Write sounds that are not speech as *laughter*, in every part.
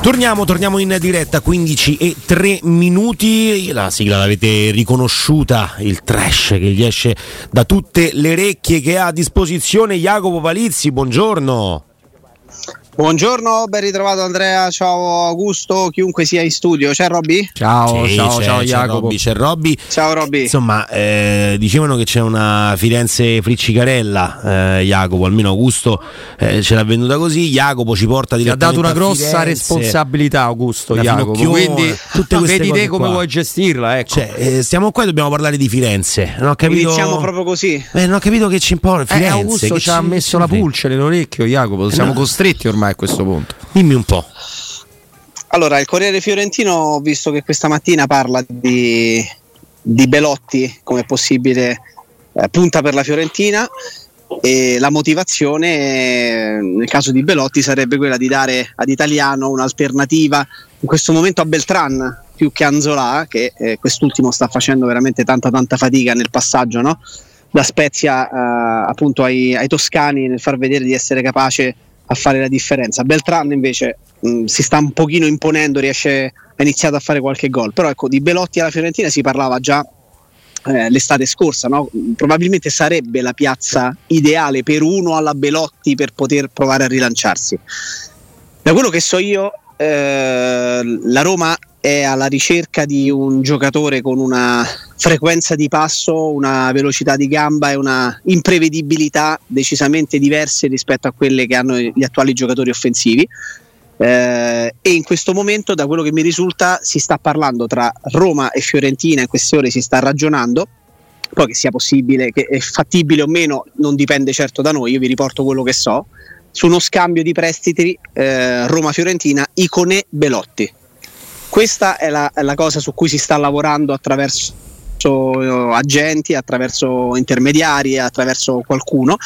Torniamo, torniamo in diretta 15 e 3 minuti. La sigla l'avete riconosciuta, il trash che gli esce da tutte le orecchie che ha a disposizione Jacopo Palizzi. Buongiorno. Buongiorno, ben ritrovato Andrea, ciao Augusto, chiunque sia in studio. C'è Robby? Ciao, Sì, ciao, c'è- ciao Jacopo. C'è Robby. Ciao Robby. Insomma, eh, dicevano che c'è una Firenze friccicarella, eh, Jacopo, almeno Augusto eh, ce l'ha venduta così. Jacopo ci porta Ti ha dato una grossa Firenze. responsabilità, Augusto Jacopo. Finocchione, Quindi tutte queste vedi cose te come qua. vuoi gestirla. Ecco. Cioè, eh, stiamo qua e dobbiamo parlare di Firenze. Non ho capito. Iniziamo proprio così. Eh, non ho capito che ci importa. Eh, Firenze, Augusto che ci ha messo la pulce nell'orecchio, Jacopo. Siamo no. costretti ormai a questo punto. Dimmi un po'. Allora, il Corriere Fiorentino ho visto che questa mattina parla di, di Belotti come possibile eh, punta per la Fiorentina e la motivazione nel caso di Belotti sarebbe quella di dare ad Italiano un'alternativa in questo momento a Beltran più che a Anzola che eh, quest'ultimo sta facendo veramente tanta tanta fatica nel passaggio no? da Spezia eh, appunto ai, ai toscani nel far vedere di essere capace a fare la differenza. Beltran invece mh, si sta un pochino imponendo, riesce ha iniziato a fare qualche gol, però ecco di Belotti alla Fiorentina si parlava già eh, l'estate scorsa, no? probabilmente sarebbe la piazza ideale per uno alla Belotti per poter provare a rilanciarsi. Da quello che so io, eh, la Roma è alla ricerca di un giocatore con una frequenza di passo, una velocità di gamba e una imprevedibilità decisamente diverse rispetto a quelle che hanno gli attuali giocatori offensivi. Eh, e in questo momento, da quello che mi risulta, si sta parlando tra Roma e Fiorentina, in queste ore si sta ragionando. Poi che sia possibile, che è fattibile o meno, non dipende certo da noi, io vi riporto quello che so. Su uno scambio di prestiti eh, Roma-Fiorentina, Icone Belotti. Questa è la, è la cosa su cui si sta lavorando attraverso eh, agenti, attraverso intermediari, attraverso qualcuno.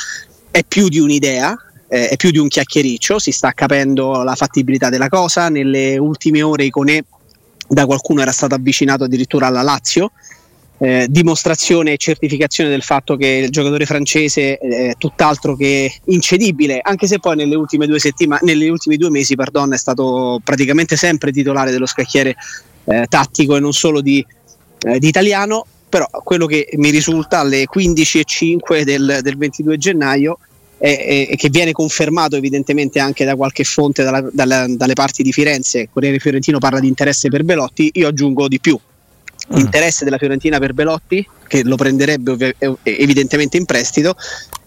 È più di un'idea, eh, è più di un chiacchiericcio, si sta capendo la fattibilità della cosa. Nelle ultime ore Icone da qualcuno era stato avvicinato addirittura alla Lazio. Eh, dimostrazione e certificazione del fatto che il giocatore francese è tutt'altro che incedibile, anche se poi nelle ultime due settimane, negli ultimi due mesi, pardon, è stato praticamente sempre titolare dello scacchiere eh, tattico e non solo di, eh, di italiano. Però quello che mi risulta alle 15.05 del, del 22 gennaio e, e che viene confermato evidentemente anche da qualche fonte dalla- dalla- dalle parti di Firenze, Corriere Fiorentino parla di interesse per Belotti, io aggiungo di più. Interesse della Fiorentina per Belotti, che lo prenderebbe ovvi- ev- evidentemente in prestito,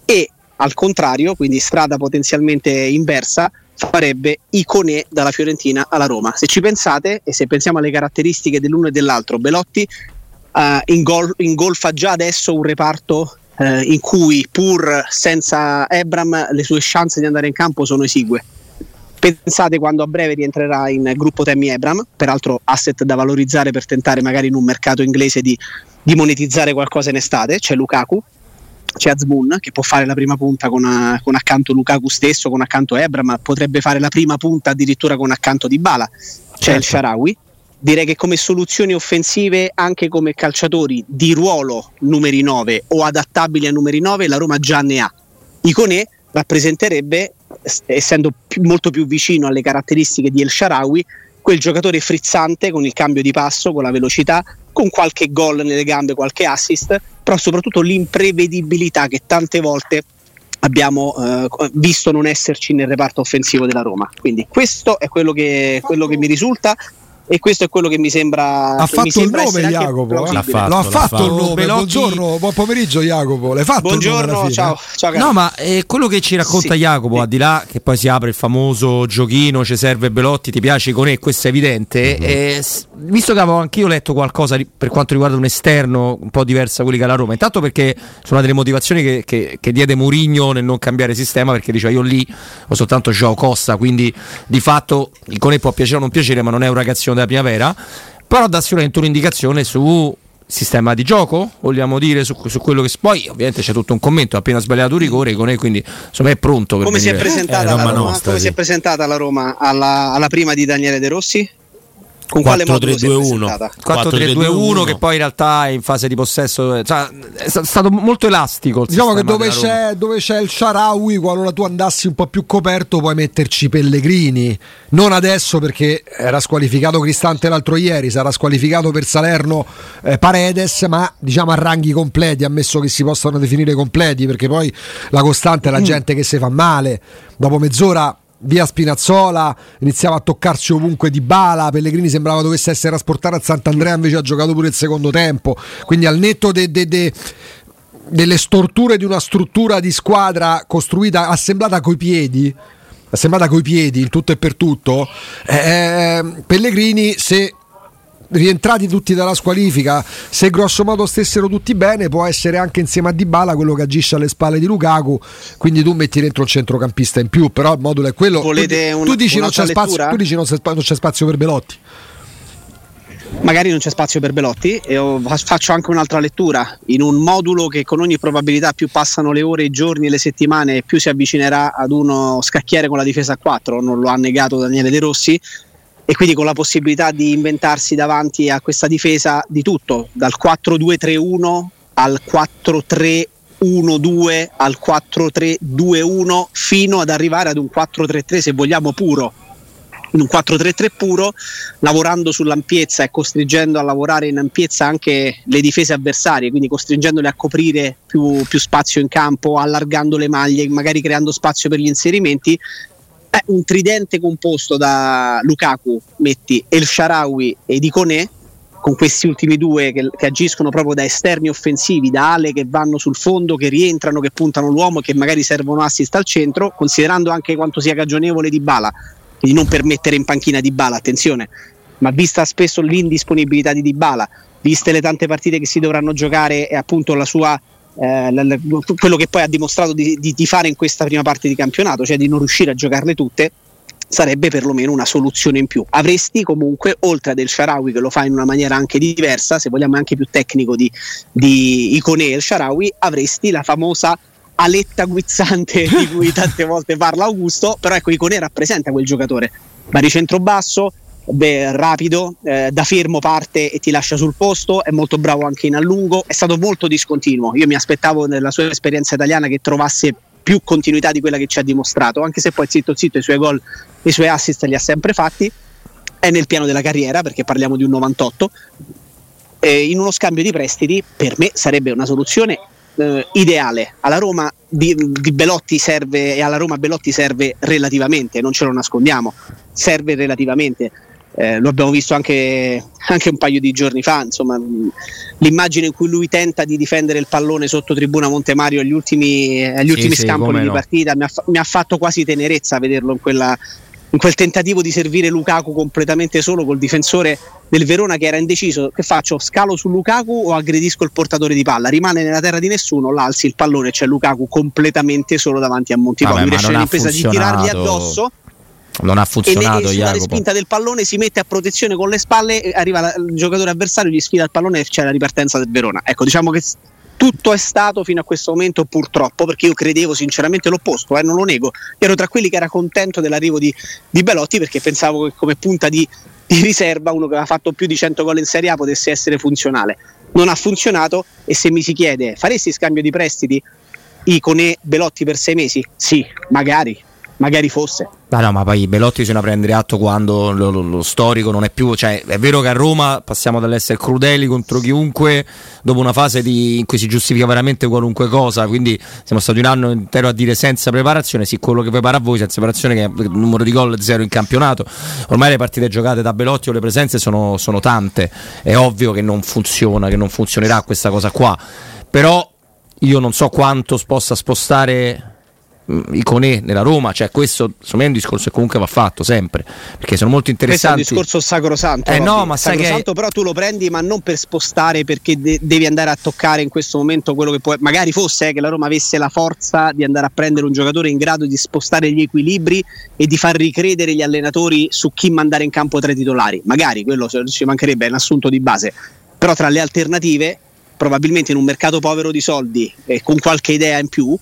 e al contrario, quindi strada potenzialmente inversa, farebbe Icone dalla Fiorentina alla Roma. Se ci pensate e se pensiamo alle caratteristiche dell'uno e dell'altro, Belotti eh, ingol- ingolfa già adesso un reparto eh, in cui pur senza Ebram le sue chance di andare in campo sono esigue. Pensate quando a breve rientrerà in gruppo Tammy Ebram, peraltro asset da valorizzare per tentare magari in un mercato inglese di, di monetizzare qualcosa in estate, c'è Lukaku, c'è Azmoun che può fare la prima punta con, eh, con accanto Lukaku stesso, con accanto Ebram, potrebbe fare la prima punta addirittura con accanto di Bala, c'è il Sharawi. Direi che come soluzioni offensive, anche come calciatori di ruolo numeri 9 o adattabili a numeri 9, la Roma già ne ha. Iconè rappresenterebbe, es- essendo molto più vicino alle caratteristiche di El Sharawi, quel giocatore frizzante con il cambio di passo, con la velocità, con qualche gol nelle gambe, qualche assist, però soprattutto l'imprevedibilità che tante volte abbiamo eh, visto non esserci nel reparto offensivo della Roma. Quindi questo è quello che, quello che mi risulta e questo è quello che mi sembra ha fatto il nome Jacopo eh? L'ha fatto, lo ha l'ha fatto, il nome Belotti- buongiorno buon pomeriggio Jacopo l'hai fatto il Buongiorno, ciao, ciao caro. No, ma eh, quello che ci racconta Sì. Jacopo, al di là che poi si apre il famoso giochino, ci serve Belotti, ti piace Iconè, questo è evidente. eh, s- visto che avevo anch'io letto qualcosa per quanto riguarda un esterno un po' diverso da quelli che ha la Roma, intanto perché sono delle motivazioni che, che- che diede Mourinho nel non cambiare sistema, perché diceva io lì ho soltanto Joao Costa, quindi di fatto Iconè può piacere o non piacere, ma non è un ragazzino della primavera. Però dà sicuramente un'indicazione su sistema di gioco, vogliamo dire, su, su quello che poi ovviamente c'è tutto un commento, ha appena sbagliato un rigore, Iconè, quindi insomma è pronto per come si è Eh, la Roma Roma? nostra, Come sì. si è presentata la Roma alla, alla prima di Daniele De Rossi? Con quale modulo si è 4-3-2-1. presentata? 4-3-2-1 che poi in realtà è in fase di possesso cioè, è sta- stato molto elastico il Diciamo che dove c'è, dove c'è il Sharawi, qualora tu andassi un po' più coperto, puoi metterci Pellegrini. Non adesso perché era squalificato Cristante l'altro ieri, sarà squalificato per Salerno eh, Paredes, ma diciamo a ranghi completi, ammesso che si possano definire completi, perché poi la costante è la gente che si fa male. Dopo mezz'ora via Spinazzola, iniziava a toccarsi ovunque di bala, Pellegrini sembrava dovesse essere trasportato a Sant'Andrea, invece ha giocato pure il secondo tempo. Quindi al netto de- de- de- delle storture di una struttura di squadra costruita, assemblata coi piedi, assemblata coi piedi in tutto e per tutto, eh, Pellegrini se rientrati tutti dalla squalifica, se grosso modo stessero tutti bene, può essere anche insieme a Dybala quello che agisce alle spalle di Lukaku, quindi tu metti dentro il centrocampista in più, però il modulo è quello. Volete tu, una- tu dici non c'è, spazio, tu dici non c'è non c'è spazio per Belotti. Magari non c'è spazio per Belotti e faccio anche un'altra lettura. In un modulo che con ogni probabilità più passano le ore, i giorni, le settimane, più si avvicinerà ad uno scacchiere con la difesa a 4, non lo ha negato Daniele De Rossi, e quindi con la possibilità di inventarsi davanti a questa difesa di tutto, dal 4-2-3-1 al 4-3-1-2 al 4-3-2-1 fino ad arrivare ad un 4-3-3 se vogliamo puro in un 4-3-3 puro, lavorando sull'ampiezza e costringendo a lavorare in ampiezza anche le difese avversarie, quindi costringendole a coprire più, più spazio in campo, allargando le maglie, magari creando spazio per gli inserimenti. È un tridente composto da Lukaku, metti El Sharawi e Diconè, con questi ultimi due che, che agiscono proprio da esterni offensivi, da ale che vanno sul fondo, che rientrano, che puntano l'uomo, che magari servono assist al centro, considerando anche quanto sia cagionevole di Bala quindi non per mettere in panchina di Bala, attenzione, ma vista spesso l'indisponibilità di Dybala, viste le tante partite che si dovranno giocare e appunto la sua, eh, quello che poi ha dimostrato di, di- di fare in questa prima parte di campionato, cioè di non riuscire a giocarle tutte, sarebbe perlomeno una soluzione in più. Avresti comunque, oltre a Del Sharawi che lo fa in una maniera anche diversa, se vogliamo anche più tecnico di, di Iconè El Sharawi, avresti la famosa aletta guizzante di cui tante *laughs* volte parla Augusto, però ecco Iconè rappresenta quel giocatore, baricentro basso, beh, rapido, eh, da fermo parte e ti lascia sul posto, è molto bravo anche in allungo, è stato molto discontinuo, io mi aspettavo nella sua esperienza italiana che trovasse più continuità di quella che ci ha dimostrato, anche se poi zitto zitto i suoi gol i suoi assist li ha sempre fatti, è nel piano della carriera perché parliamo di un 98, eh, in uno scambio di prestiti per me sarebbe una soluzione eh, ideale. Alla Roma di, di Belotti serve e alla Roma Belotti serve relativamente, non ce lo nascondiamo, serve relativamente. Eh, lo abbiamo visto anche, anche un paio di giorni fa, insomma, l'immagine in cui lui tenta di difendere il pallone sotto tribuna Montemario agli ultimi, agli Sì, ultimi sì, scampoli di no. partita mi ha, mi ha fatto quasi tenerezza vederlo in quella, in quel tentativo di servire Lukaku completamente solo col difensore del Verona che era indeciso che faccio? Scalo su Lukaku o aggredisco il portatore di palla? Rimane nella terra di nessuno l'alzi il pallone c'è Lukaku completamente solo davanti a ma riesce all'impresa di tirargli addosso Non ha funzionato, e sulla respinta del pallone si mette a protezione con le spalle e arriva il giocatore avversario gli sfida il pallone e c'è la ripartenza del Verona. Ecco diciamo che tutto è stato fino a questo momento purtroppo perché io credevo sinceramente l'opposto eh, non lo nego. Ero tra quelli che era contento dell'arrivo di, di Belotti perché pensavo che come punta di, di riserva uno che aveva fatto più di 100 gol in Serie A potesse essere funzionale. Non ha funzionato e se mi si chiede faresti scambio di prestiti? Icone Belotti per sei mesi? Sì, magari magari fosse. Ma no, ma poi Belotti bisogna prendere atto quando lo, lo, lo, storico non è più. Cioè, è vero che a Roma passiamo dall'essere crudeli contro chiunque dopo una fase di, in cui si giustifica veramente qualunque cosa. Quindi siamo stati un anno intero a dire senza preparazione. Sì, quello che prepara a voi, senza preparazione, che il numero di gol è zero in campionato. Ormai le partite giocate da Belotti o le presenze sono, sono tante. È ovvio che non funziona, che non funzionerà questa cosa qua. Però io non so quanto possa spostare Iconè nella Roma, cioè questo secondo me è un discorso che comunque va fatto sempre, perché sono molto interessanti. Questo è un discorso sacrosanto. Eh no, ma sai sacrosanto, che... però tu lo prendi ma non per spostare perché de- devi andare a toccare in questo momento quello che può magari fosse eh, che la Roma avesse la forza di andare a prendere un giocatore in grado di spostare gli equilibri e di far ricredere gli allenatori su chi mandare in campo tra i titolari. Magari quello ci mancherebbe è un assunto di base. Però tra le alternative, probabilmente in un mercato povero di soldi e con qualche idea in più,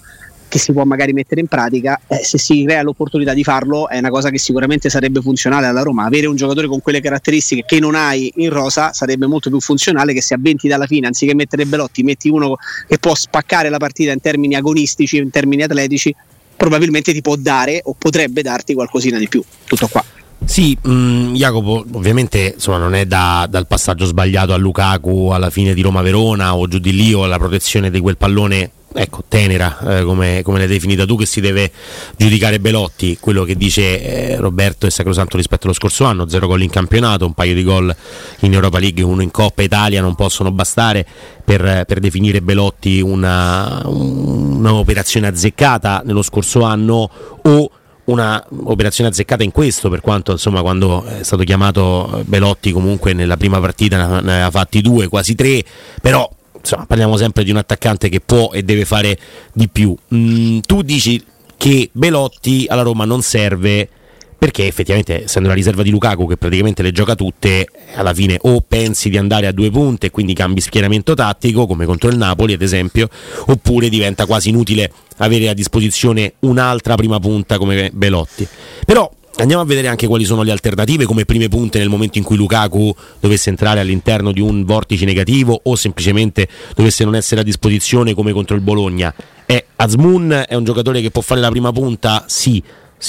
che si può magari mettere in pratica, eh, se si crea l'opportunità di farlo è una cosa che sicuramente sarebbe funzionale alla Roma. Avere un giocatore con quelle caratteristiche che non hai in rosa sarebbe molto più funzionale che se a 20 dalla fine, anziché mettere Belotti, metti uno che può spaccare la partita in termini agonistici, in termini atletici, probabilmente ti può dare o potrebbe darti qualcosina di più. Tutto qua. Sì, mh, mm, Jacopo, ovviamente insomma, non è da, dal passaggio sbagliato a Lukaku alla fine di Roma-Verona o giù di lì o alla protezione di quel pallone ecco, tenera, eh, come, come, l'hai definita tu, che si deve giudicare Belotti. Quello che dice eh, Roberto è sacrosanto rispetto allo scorso anno: zero gol in campionato, un paio di gol in Europa League, uno in Coppa Italia non possono bastare per, per definire Belotti una, un'operazione azzeccata nello scorso anno o una operazione azzeccata in questo per quanto insomma quando è stato chiamato Belotti comunque nella prima partita ne aveva fatti due quasi tre però insomma, parliamo sempre di un attaccante che può e deve fare di più. Mm, tu dici che Belotti alla Roma non serve perché effettivamente essendo la riserva di Lukaku che praticamente le gioca tutte alla fine o pensi di andare a due punte e quindi cambi schieramento tattico come contro il Napoli ad esempio oppure diventa quasi inutile avere a disposizione un'altra prima punta come Belotti però Andiamo a vedere anche quali sono le alternative come prime punte nel momento in cui Lukaku dovesse entrare all'interno di un vortice negativo o semplicemente dovesse non essere a disposizione come contro il Bologna. Eh, Azmoun è un giocatore che può fare la prima punta? Sì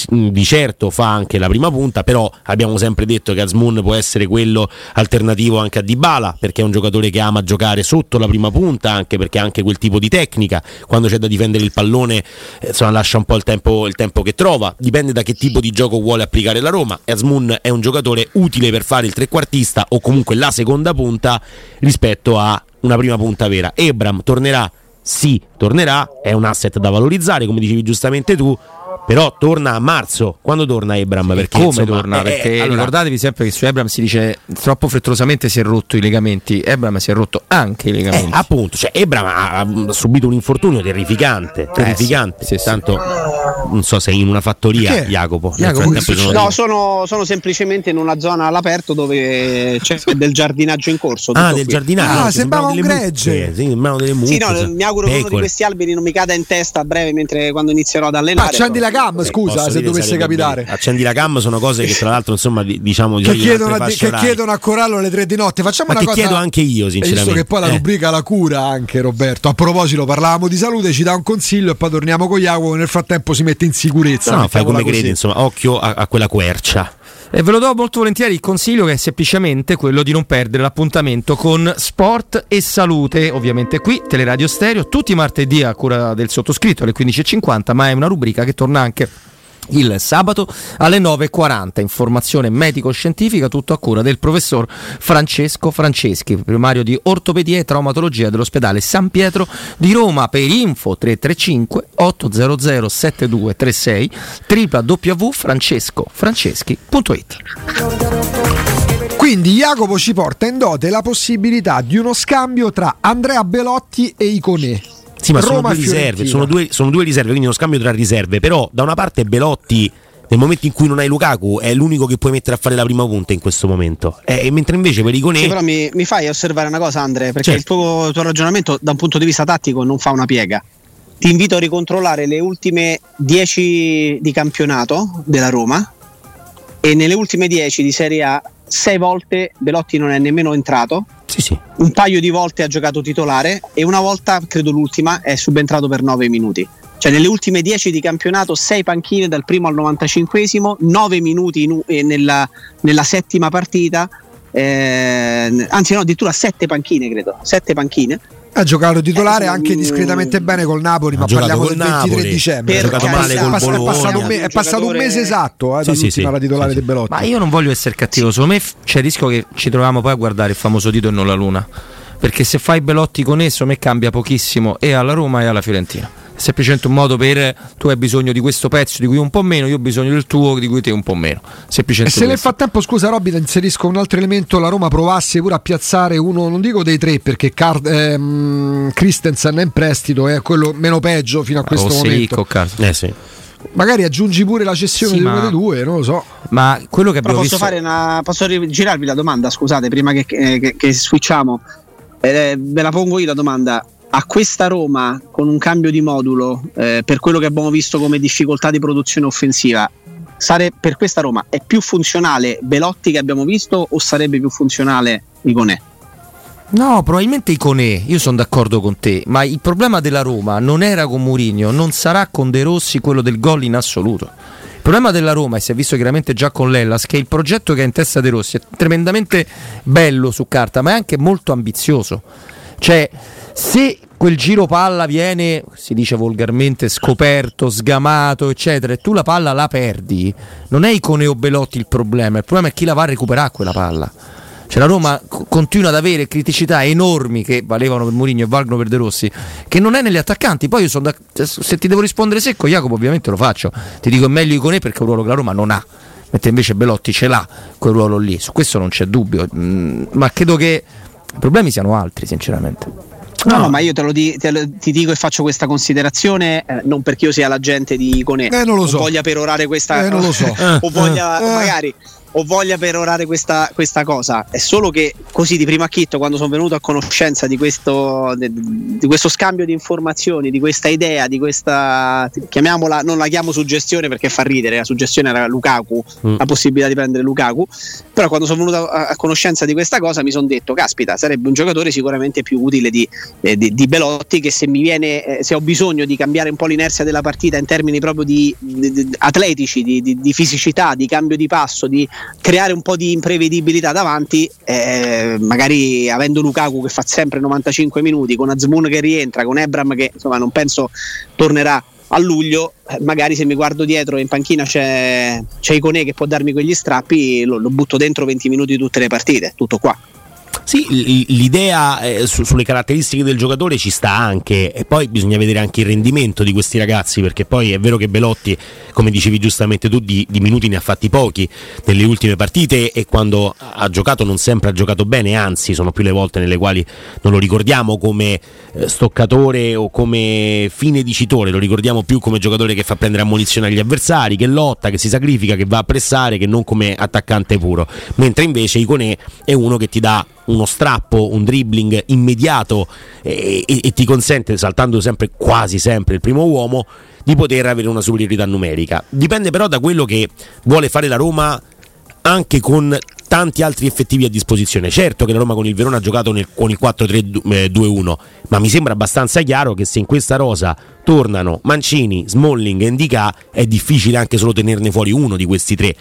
di certo fa anche la prima punta, però abbiamo sempre detto che Asmun può essere quello alternativo anche a Dybala, perché è un giocatore che ama giocare sotto la prima punta, anche perché ha anche quel tipo di tecnica, quando c'è da difendere il pallone eh, insomma, lascia un po' il tempo, il tempo, che trova, dipende da che tipo di gioco vuole applicare la Roma, Asmun è un giocatore utile per fare il trequartista o comunque la seconda punta rispetto a una prima punta vera. Ebram tornerà? Sì, tornerà, è un asset da valorizzare, come dicevi giustamente tu, però torna a marzo. Quando torna Ebram? Perché, come insomma, torna? Eh, perché allora... ricordatevi sempre che su Ebram si dice troppo frettolosamente si è rotto i legamenti. Ebram si è rotto anche i legamenti. Eh, appunto, cioè Ebram ha, ha, subito un infortunio terrificante. Terrificante. Eh, sì, sì, Tanto non so se è in una fattoria, Perché? Jacopo. Jacopo sono no, sono, sono, semplicemente in una zona all'aperto dove c'è del giardinaggio in corso. Ah, del qui. giardinaggio. Ah, sembrava un gregge. Sì, sembrano delle mucche. Sì, no, mi auguro che uno di questi alberi non mi cada in testa a breve mentre quando inizierò ad allenare. La cam, scusa, se dovesse capitare. Bene. Accendi la cam sono cose che tra l'altro insomma diciamo che, chiedono a, che chiedono a Corallo alle tre di notte. Facciamo Ma una che cosa. chiedo anche io, sinceramente. Visto che poi la eh. rubrica la cura anche Roberto. A proposito, parlavamo di salute, ci dà un consiglio e poi torniamo con Iago che nel frattempo si mette in sicurezza. No, fai come credi, insomma, occhio a, a quella quercia. E ve lo do molto volentieri il consiglio che è semplicemente quello di non perdere l'appuntamento con Sport e Salute, ovviamente qui, Teleradio Stereo, tutti i martedì a cura del sottoscritto alle 15.50, ma è una rubrica che torna anche il sabato alle 9.40 informazione medico-scientifica tutto a cura del professor Francesco Franceschi primario di ortopedia e traumatologia dell'ospedale San Pietro di Roma. Per info 335 800 7236 www.francescofranceschi.it Quindi Jacopo ci porta in dote la possibilità di uno scambio tra Andrea Belotti e Iconè. Sì, ma sono due riserve, sono due, sono due riserve, quindi uno scambio tra riserve. Però da una parte Belotti, nel momento in cui non hai Lukaku, è l'unico che puoi mettere a fare la prima punta in questo momento. Eh, mentre invece per Iconè... Sì, però mi, mi fai osservare una cosa, Andre, perché Certo. il tuo, tuo ragionamento da un punto di vista tattico non fa una piega. Ti invito a ricontrollare le ultime 10 di campionato della Roma e nelle ultime 10 di Serie A, 6 volte Belotti non è nemmeno entrato, Sì, sì. un paio di volte ha giocato titolare e una volta, credo l'ultima, è subentrato per 9 minuti. Cioè nelle ultime 10 di campionato 6 panchine dal primo al 95esimo, 9 minuti in, eh, nella, nella, settima partita, eh, anzi no addirittura 7 panchine credo, 7 panchine. Ha giocato titolare eh, anche discretamente bene col Napoli, ma parliamo del 23 Napoli. dicembre. Ha giocato male col è, Bologna. È passato un, me- è passato un mese esatto eh, sì, sì, sì, la titolare sì, di Belotti. Ma io non voglio essere cattivo, secondo me c'è il rischio che ci troviamo poi a guardare il famoso dito e non la luna. Perché se fai Belotti con esso, me cambia pochissimo e alla Roma e alla Fiorentina semplicemente un modo per tu hai bisogno di questo pezzo di cui un po' meno, io ho bisogno del tuo di cui te un po' meno. Semplicemente e se nel frattempo, scusa Robby, inserisco un altro elemento, la Roma provasse pure a piazzare uno, non dico dei tre perché Card, ehm, Christensen è in prestito, è quello meno peggio fino a questo oh, momento. Eh sì magari aggiungi pure la cessione sì, di uno dei due, non lo so. Ma quello che abbiamo posso visto... Una, posso girarvi la domanda, scusate, prima che, che, che switchiamo. Eh, ve la pongo io la domanda a questa Roma con un cambio di modulo eh, per quello che abbiamo visto come difficoltà di produzione offensiva sare, per questa Roma è più funzionale Belotti che abbiamo visto o sarebbe più funzionale Iconè? No, probabilmente Iconè, io sono d'accordo con te, ma il problema della Roma non era con Mourinho, non sarà con De Rossi quello del gol in assoluto. Il problema della Roma, e si è visto chiaramente già con l'Ellas, che il progetto che ha in testa De Rossi è tremendamente bello su carta, ma è anche molto ambizioso. Cioè, se quel giro palla viene, si dice volgarmente, scoperto, sgamato, eccetera, e tu la palla la perdi, non è Icone o Belotti il problema, il problema è chi la va a recuperare quella palla. Cioè la Roma continua ad avere criticità enormi che valevano per Mourinho e valgono per De Rossi, che non è negli attaccanti. Poi io sono da, se ti devo rispondere secco, Jacopo, ovviamente lo faccio. Ti dico è meglio Icone perché è un ruolo che la Roma non ha. Mentre invece Belotti ce l'ha quel ruolo lì, su questo non c'è dubbio. Mm, ma credo che i problemi siano altri, sinceramente. No, no, ma io te lo, di, te lo, ti dico e faccio questa considerazione eh, non perché io sia l'agente di Icone eh, non lo so. o voglia perorare questa eh, non lo so. o voglia eh. magari o voglia perorare questa, questa, cosa, è solo che così di primo acchitto, quando sono venuto a conoscenza di questo, di, di questo scambio di informazioni, di questa idea, di questa chiamiamola, non la chiamo suggestione perché fa ridere, la suggestione era Lukaku, mm. la possibilità di prendere Lukaku, però quando sono venuto a, a conoscenza di questa cosa mi sono detto, caspita, sarebbe un giocatore sicuramente più utile di, eh, di, di Belotti che se mi viene, eh, se ho bisogno di cambiare un po' l'inerzia della partita in termini proprio di, atletici, di fisicità, di cambio di passo, di creare un po' di imprevedibilità davanti, eh, magari avendo Lukaku che fa sempre 95 minuti, con Azmoun che rientra, con Ebram che insomma non penso tornerà a luglio, eh, magari se mi guardo dietro in panchina c'è, c'è Iconè che può darmi quegli strappi, lo, lo butto dentro 20 minuti tutte le partite, tutto qua. Sì, l'idea eh, su, sulle caratteristiche del giocatore ci sta anche e poi bisogna vedere anche il rendimento di questi ragazzi perché poi è vero che Belotti, come dicevi giustamente tu, di, di minuti ne ha fatti pochi nelle ultime partite e quando ha giocato non sempre ha giocato bene, anzi sono più le volte nelle quali non lo ricordiamo come eh, stoccatore o come fine dicitore, lo ricordiamo più come giocatore che fa prendere ammonizione agli avversari, che lotta, che si sacrifica, che va a pressare, che non come attaccante puro, mentre invece Iconè è uno che ti dà uno strappo, un dribbling immediato e, e, e ti consente, saltando sempre, quasi sempre il primo uomo, di poter avere una superiorità numerica. Dipende però da quello che vuole fare la Roma anche con tanti altri effettivi a disposizione. Certo che la Roma con il Verona ha giocato nel, con il 4-3-2-1, ma mi sembra abbastanza chiaro che se in questa rosa tornano Mancini, Smalling e Indica è difficile anche solo tenerne fuori uno di questi tre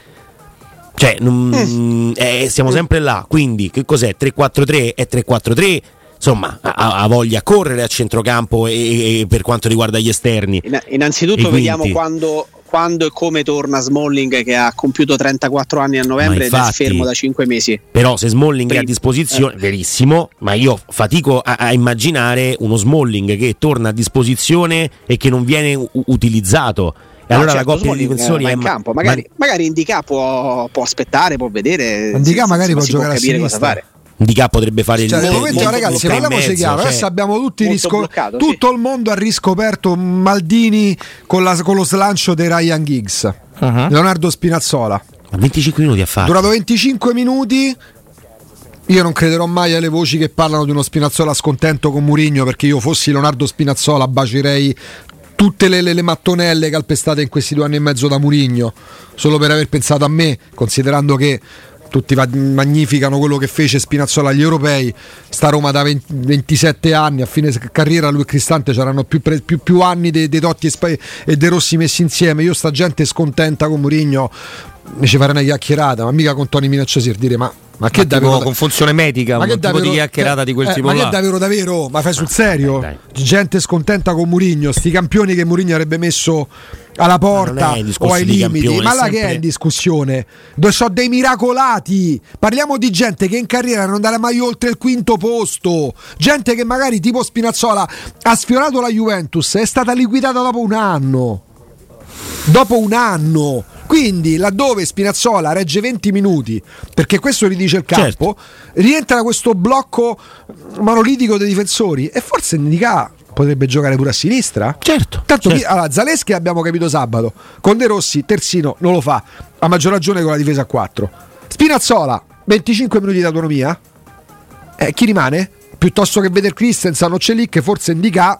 cioè, non, eh. Eh, siamo sempre là. Quindi, che cos'è? 3-4-3? È 3-4-3? Insomma, ha, ha, voglia a correre a centrocampo e, e per quanto riguarda gli esterni. innanzitutto, vediamo quando, quando, e come torna Smalling, che ha compiuto 34 anni a novembre infatti, ed è fermo da 5 mesi. Però, se Smalling Prima. è a disposizione, eh. verissimo, ma io fatico a, a, immaginare uno Smalling che torna a disposizione e che non viene u- utilizzato e no, allora certo, la coppia di difensori è in campo. Magari, ma... magari Indica può, può, aspettare, può vedere. Indica magari può giocare può capire cosa fare. Indica potrebbe fare cioè, il momento, molto, ragazzi, parliamoci chiaro. Cioè, adesso abbiamo tutti risco- bloccato, tutto sì. il mondo ha riscoperto Maldini con, la, con lo slancio dei Ryan Giggs, uh-huh. Leonardo Spinazzola. 25 minuti a fare. Durato 25 minuti. Io non crederò mai alle voci che parlano di uno Spinazzola scontento con Murigno perché io fossi Leonardo Spinazzola bacerei tutte le, le, le, mattonelle calpestate in questi due anni e mezzo da Murigno, solo per aver pensato a me, considerando che tutti magnificano quello che fece Spinazzola agli europei, sta Roma da 20 27 anni, a fine carriera lui e Cristante c'erano più, più- più anni dei, dei Totti e, e dei Rossi messi insieme, io sta gente scontenta con Mourinho mi ci fare una chiacchierata, ma mica con Tony Minaccesir dire ma ma che Ma davvero con funzione medica, un tipo di chiacchierata di quel eh, tipo ma là. che davvero davvero? Ma fai sul serio? dai, Gente scontenta con Murigno, sti campioni che Murigno avrebbe messo alla porta o ai limiti, campione, ma là che sempre- è in discussione? Dove sono dei miracolati. Parliamo di gente che in carriera non andrà mai oltre il quinto posto. Gente che magari tipo Spinazzola ha sfiorato la Juventus, è stata liquidata dopo un anno. Dopo un anno. Quindi, laddove Spinazzola regge 20 minuti, perché questo gli dice il campo, rientra questo blocco monolitico dei difensori e forse Indica potrebbe giocare pure a sinistra. Certo. Tanto certo. chi- allora, Zaleschi abbiamo capito sabato, con De Rossi terzino non lo fa, a maggior ragione con la difesa a 4. Spinazzola 25 minuti di autonomia. Eh, chi rimane? Piuttosto che vedere Christensen o Celic, forse Indica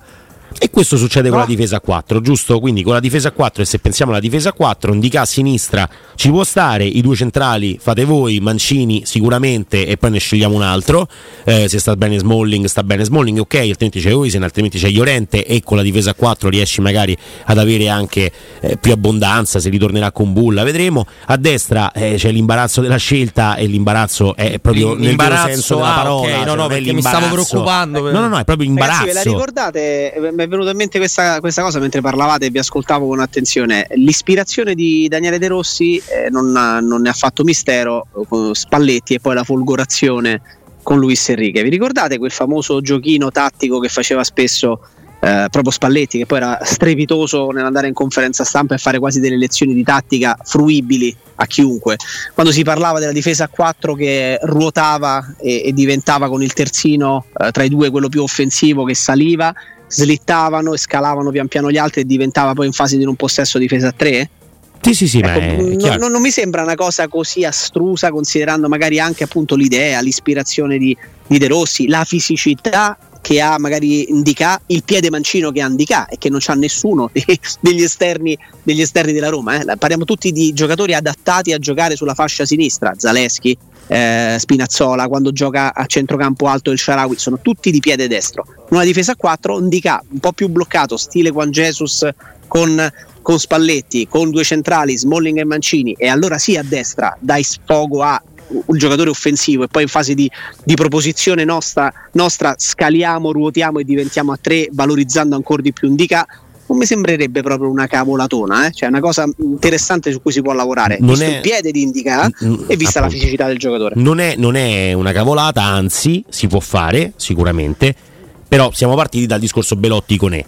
E questo succede con la difesa a 4, giusto? Quindi con la difesa a 4 e se pensiamo alla difesa a 4, Indica a sinistra ci può stare, i due centrali fate voi, Mancini sicuramente e poi ne scegliamo un altro. Eh, se sta bene Smalling, sta bene Smalling, ok, altrimenti c'è Oisen, altrimenti c'è Llorente e con la difesa a 4 riesci magari ad avere anche eh, più abbondanza, se ritornerà con Bulla, vedremo. A destra eh, c'è l'imbarazzo della scelta e l'imbarazzo è proprio nel vero L'imbarazzo, senso della ah, parola. ok, no, cioè no, perché mi stavo preoccupando per- No, no, no, è proprio Ragazzi, ve la imbarazzo. ricordate? Eh, è venuta in mente questa, questa cosa mentre parlavate e vi ascoltavo con attenzione. L'ispirazione di Daniele De Rossi eh, non, ha- non ne ha fatto mistero con Spalletti e poi la folgorazione con Luis Enrique. Vi ricordate quel famoso giochino tattico che faceva spesso eh, proprio Spalletti, che poi era strepitoso nell'andare in conferenza stampa e fare quasi delle lezioni di tattica fruibili a chiunque? Quando si parlava della difesa a 4 che ruotava e, e diventava con il terzino eh, tra i due quello più offensivo che saliva slittavano e scalavano pian piano gli altri e diventava poi in fase di non possesso difesa a 3? Sì, sì, sì, Ecco, non- non mi sembra una cosa così astrusa considerando magari anche appunto l'idea, l'ispirazione di, di De Rossi, la fisicità che ha magari Indica, il piede mancino che ha Indica e che non c'ha nessuno de- *laughs* degli esterni, degli esterni della Roma. eh. Parliamo tutti di giocatori adattati a giocare sulla fascia sinistra, Zaleschi, eh, Spinazzola, quando gioca a centrocampo alto il Sharawi, sono tutti di piede destro. Una difesa a 4, Indica un po' più bloccato, stile Juan Jesus con con Spalletti, con due centrali, Smalling e Mancini, e allora sì a destra dai sfogo a un giocatore offensivo e poi in fase di, di proposizione nostra, nostra scaliamo, ruotiamo e diventiamo a tre, valorizzando ancora di più Indica. Non mi sembrerebbe proprio una cavolatona, eh? cioè una cosa interessante su cui si può lavorare. Non visto è- il piede di Indica Mm, e vista la appunto. fisicità del giocatore. Non è, non è una cavolata, anzi, si può fare sicuramente. Però siamo partiti dal discorso Belotti-Iconè.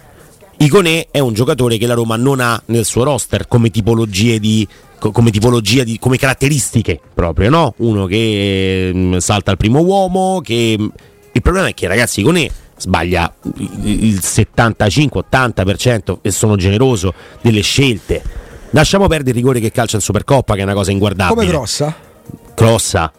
Iconè è un giocatore che la Roma non ha nel suo roster come tipologie di. co- Come tipologia di. come caratteristiche proprio, no? Uno che mm, salta al primo uomo. Che. Il problema è che, ragazzi, Iconè sbaglia il il 75-80% e sono generoso delle scelte. Lasciamo perdere il rigore che calcia in Supercoppa, che è una cosa inguardabile come grossa. crossa.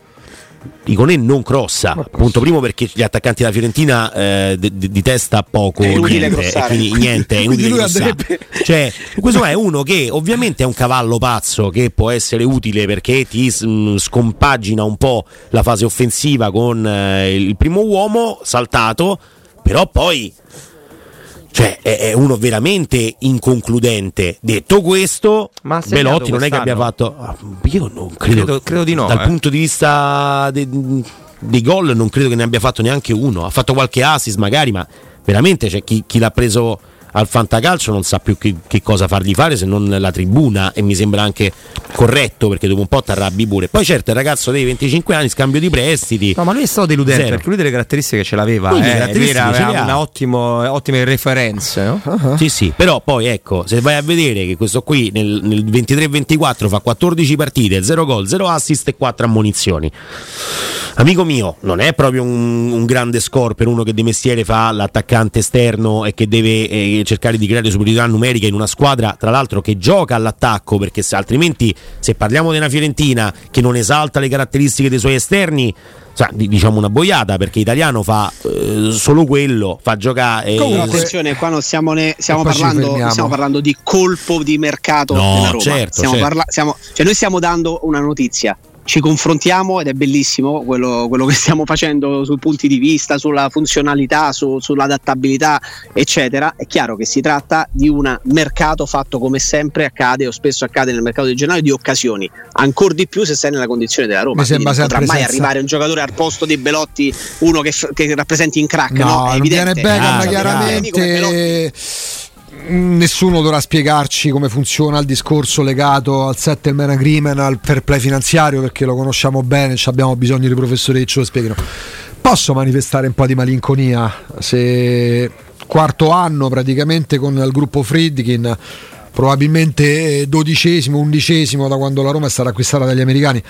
Iconè non crossa, appunto primo perché gli attaccanti della Fiorentina eh, di, di- di testa poco È niente, e quindi niente, è inutile crossare. andrebbe- *laughs* Cioè, questo è uno che ovviamente è un cavallo pazzo che può essere utile perché ti mh, scompagina un po' la fase offensiva con eh, il primo uomo saltato, però poi cioè, è, è uno veramente inconcludente. Detto questo, Belotti non è che abbia fatto. ah, Io non credo, Credo- credo di no, Dal eh. punto di vista de- dei gol, non credo che ne abbia fatto neanche uno. Ha fatto qualche assist, magari, ma veramente cioè, chi, chi l'ha preso al fantacalcio non sa più che, che cosa fargli fare se non la tribuna. E mi sembra anche corretto perché dopo un po' ti arrabbi pure. Poi, certo, il ragazzo dei 25 anni, scambio di prestiti. No, ma lui è stato deludente Zero. perché lui delle caratteristiche ce l'aveva, Lui eh, caratteristiche era- ce aveva una ottimo- ottime referenze. no? Sì, sì, però poi ecco, se vai a vedere che questo qui nel, nel 23-24 fa 14 partite, 0 gol, 0 assist e 4 ammonizioni. Amico mio, non è proprio un, un grande score per uno che di mestiere fa l'attaccante esterno e che deve eh, cercare di creare superiorità numerica in una squadra, tra l'altro, che gioca all'attacco, perché se, altrimenti se parliamo di una Fiorentina che non esalta le caratteristiche dei suoi esterni, diciamo una boiata, perché italiano fa eh, solo quello, fa giocare... Però Comunque- attenzione, qua non stiamo, ne- stiamo parlando, stiamo parlando di colpo di mercato No, della Roma. certo, Stiamo certo. parla- stiamo- cioè noi stiamo dando una notizia. Ci confrontiamo ed è bellissimo quello, quello, che stiamo facendo sui punti di vista, sulla funzionalità, su, sull'adattabilità, eccetera. È chiaro che si tratta di un mercato fatto come sempre accade o spesso accade nel mercato di gennaio di occasioni, ancora di più se sei nella condizione della Roma. Mi sembra non potrà mai senza... arrivare un giocatore al posto di Belotti, uno che, che rappresenti in crack, no? no? È non evidente. viene Beckham, Ah, chiaramente nessuno dovrà spiegarci come funziona il discorso legato al settlement agreement, al fair play finanziario, perché lo conosciamo bene, abbiamo bisogno di professori che ce lo spiegano. Posso manifestare un po' di malinconia se quarto anno praticamente con il gruppo Friedkin probabilmente dodicesimo, undicesimo da quando la Roma è stata acquistata dagli americani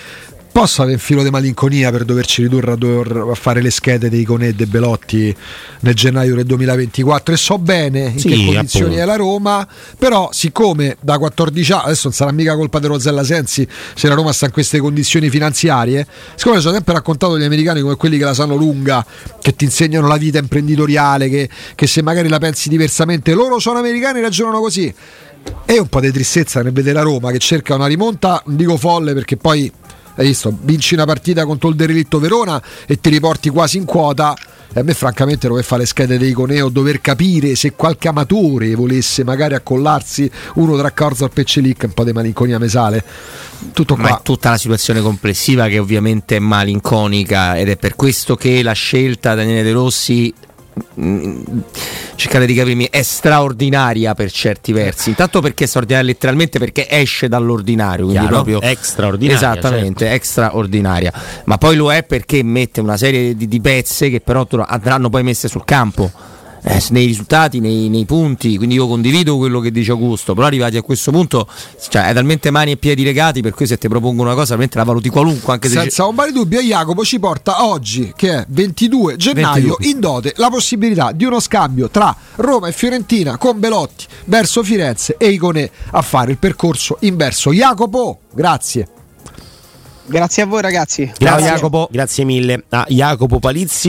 posso avere un filo di malinconia per doverci ridurre a, dover, a fare le schede dei Conè e dei Belotti nel gennaio del 2024 e so bene in Sì, che condizioni appunto. è la Roma però siccome da 14 anni adesso non sarà mica colpa di Rosella Sensi se la Roma sta in queste condizioni finanziarie siccome ci ho sempre raccontato gli americani come quelli che la sanno lunga che ti insegnano la vita imprenditoriale che, che se magari la pensi diversamente loro sono americani ragionano così e un po' di tristezza nel vedere la Roma che cerca una rimonta non dico folle perché poi hai visto, vinci una partita contro il derelitto Verona e ti riporti quasi in quota. E a me, francamente, dover fare le schede dei Coneo, dover capire se qualche amatore volesse magari accollarsi uno tra Corzor e Celic, un po' di malinconia mesale. Tutto Ma qua. è tutta la situazione complessiva che ovviamente è malinconica ed è per questo che la scelta Daniele De Rossi mm, cercate di capirmi è straordinaria per certi versi intanto perché è straordinaria letteralmente perché esce dall'ordinario quindi Chiaro? proprio Extraordinaria, esattamente certo. extraordinaria ma poi lo è perché mette una serie di, di pezze che però andranno poi messe sul campo eh, nei risultati, nei, nei punti, quindi io condivido quello che dice Augusto, però arrivati a questo punto cioè, hai talmente mani e piedi legati per cui se ti propongo una cosa veramente la valuti qualunque anche se Senza ombra di dubbio, Jacopo ci porta oggi, che è 22 gennaio, 22. in dote la possibilità di uno scambio tra Roma e Fiorentina con Belotti verso Firenze e Iconè a fare il percorso inverso. Jacopo, grazie. Grazie a voi ragazzi. Grazie, Jacopo. Grazie mille a Jacopo Palizzi.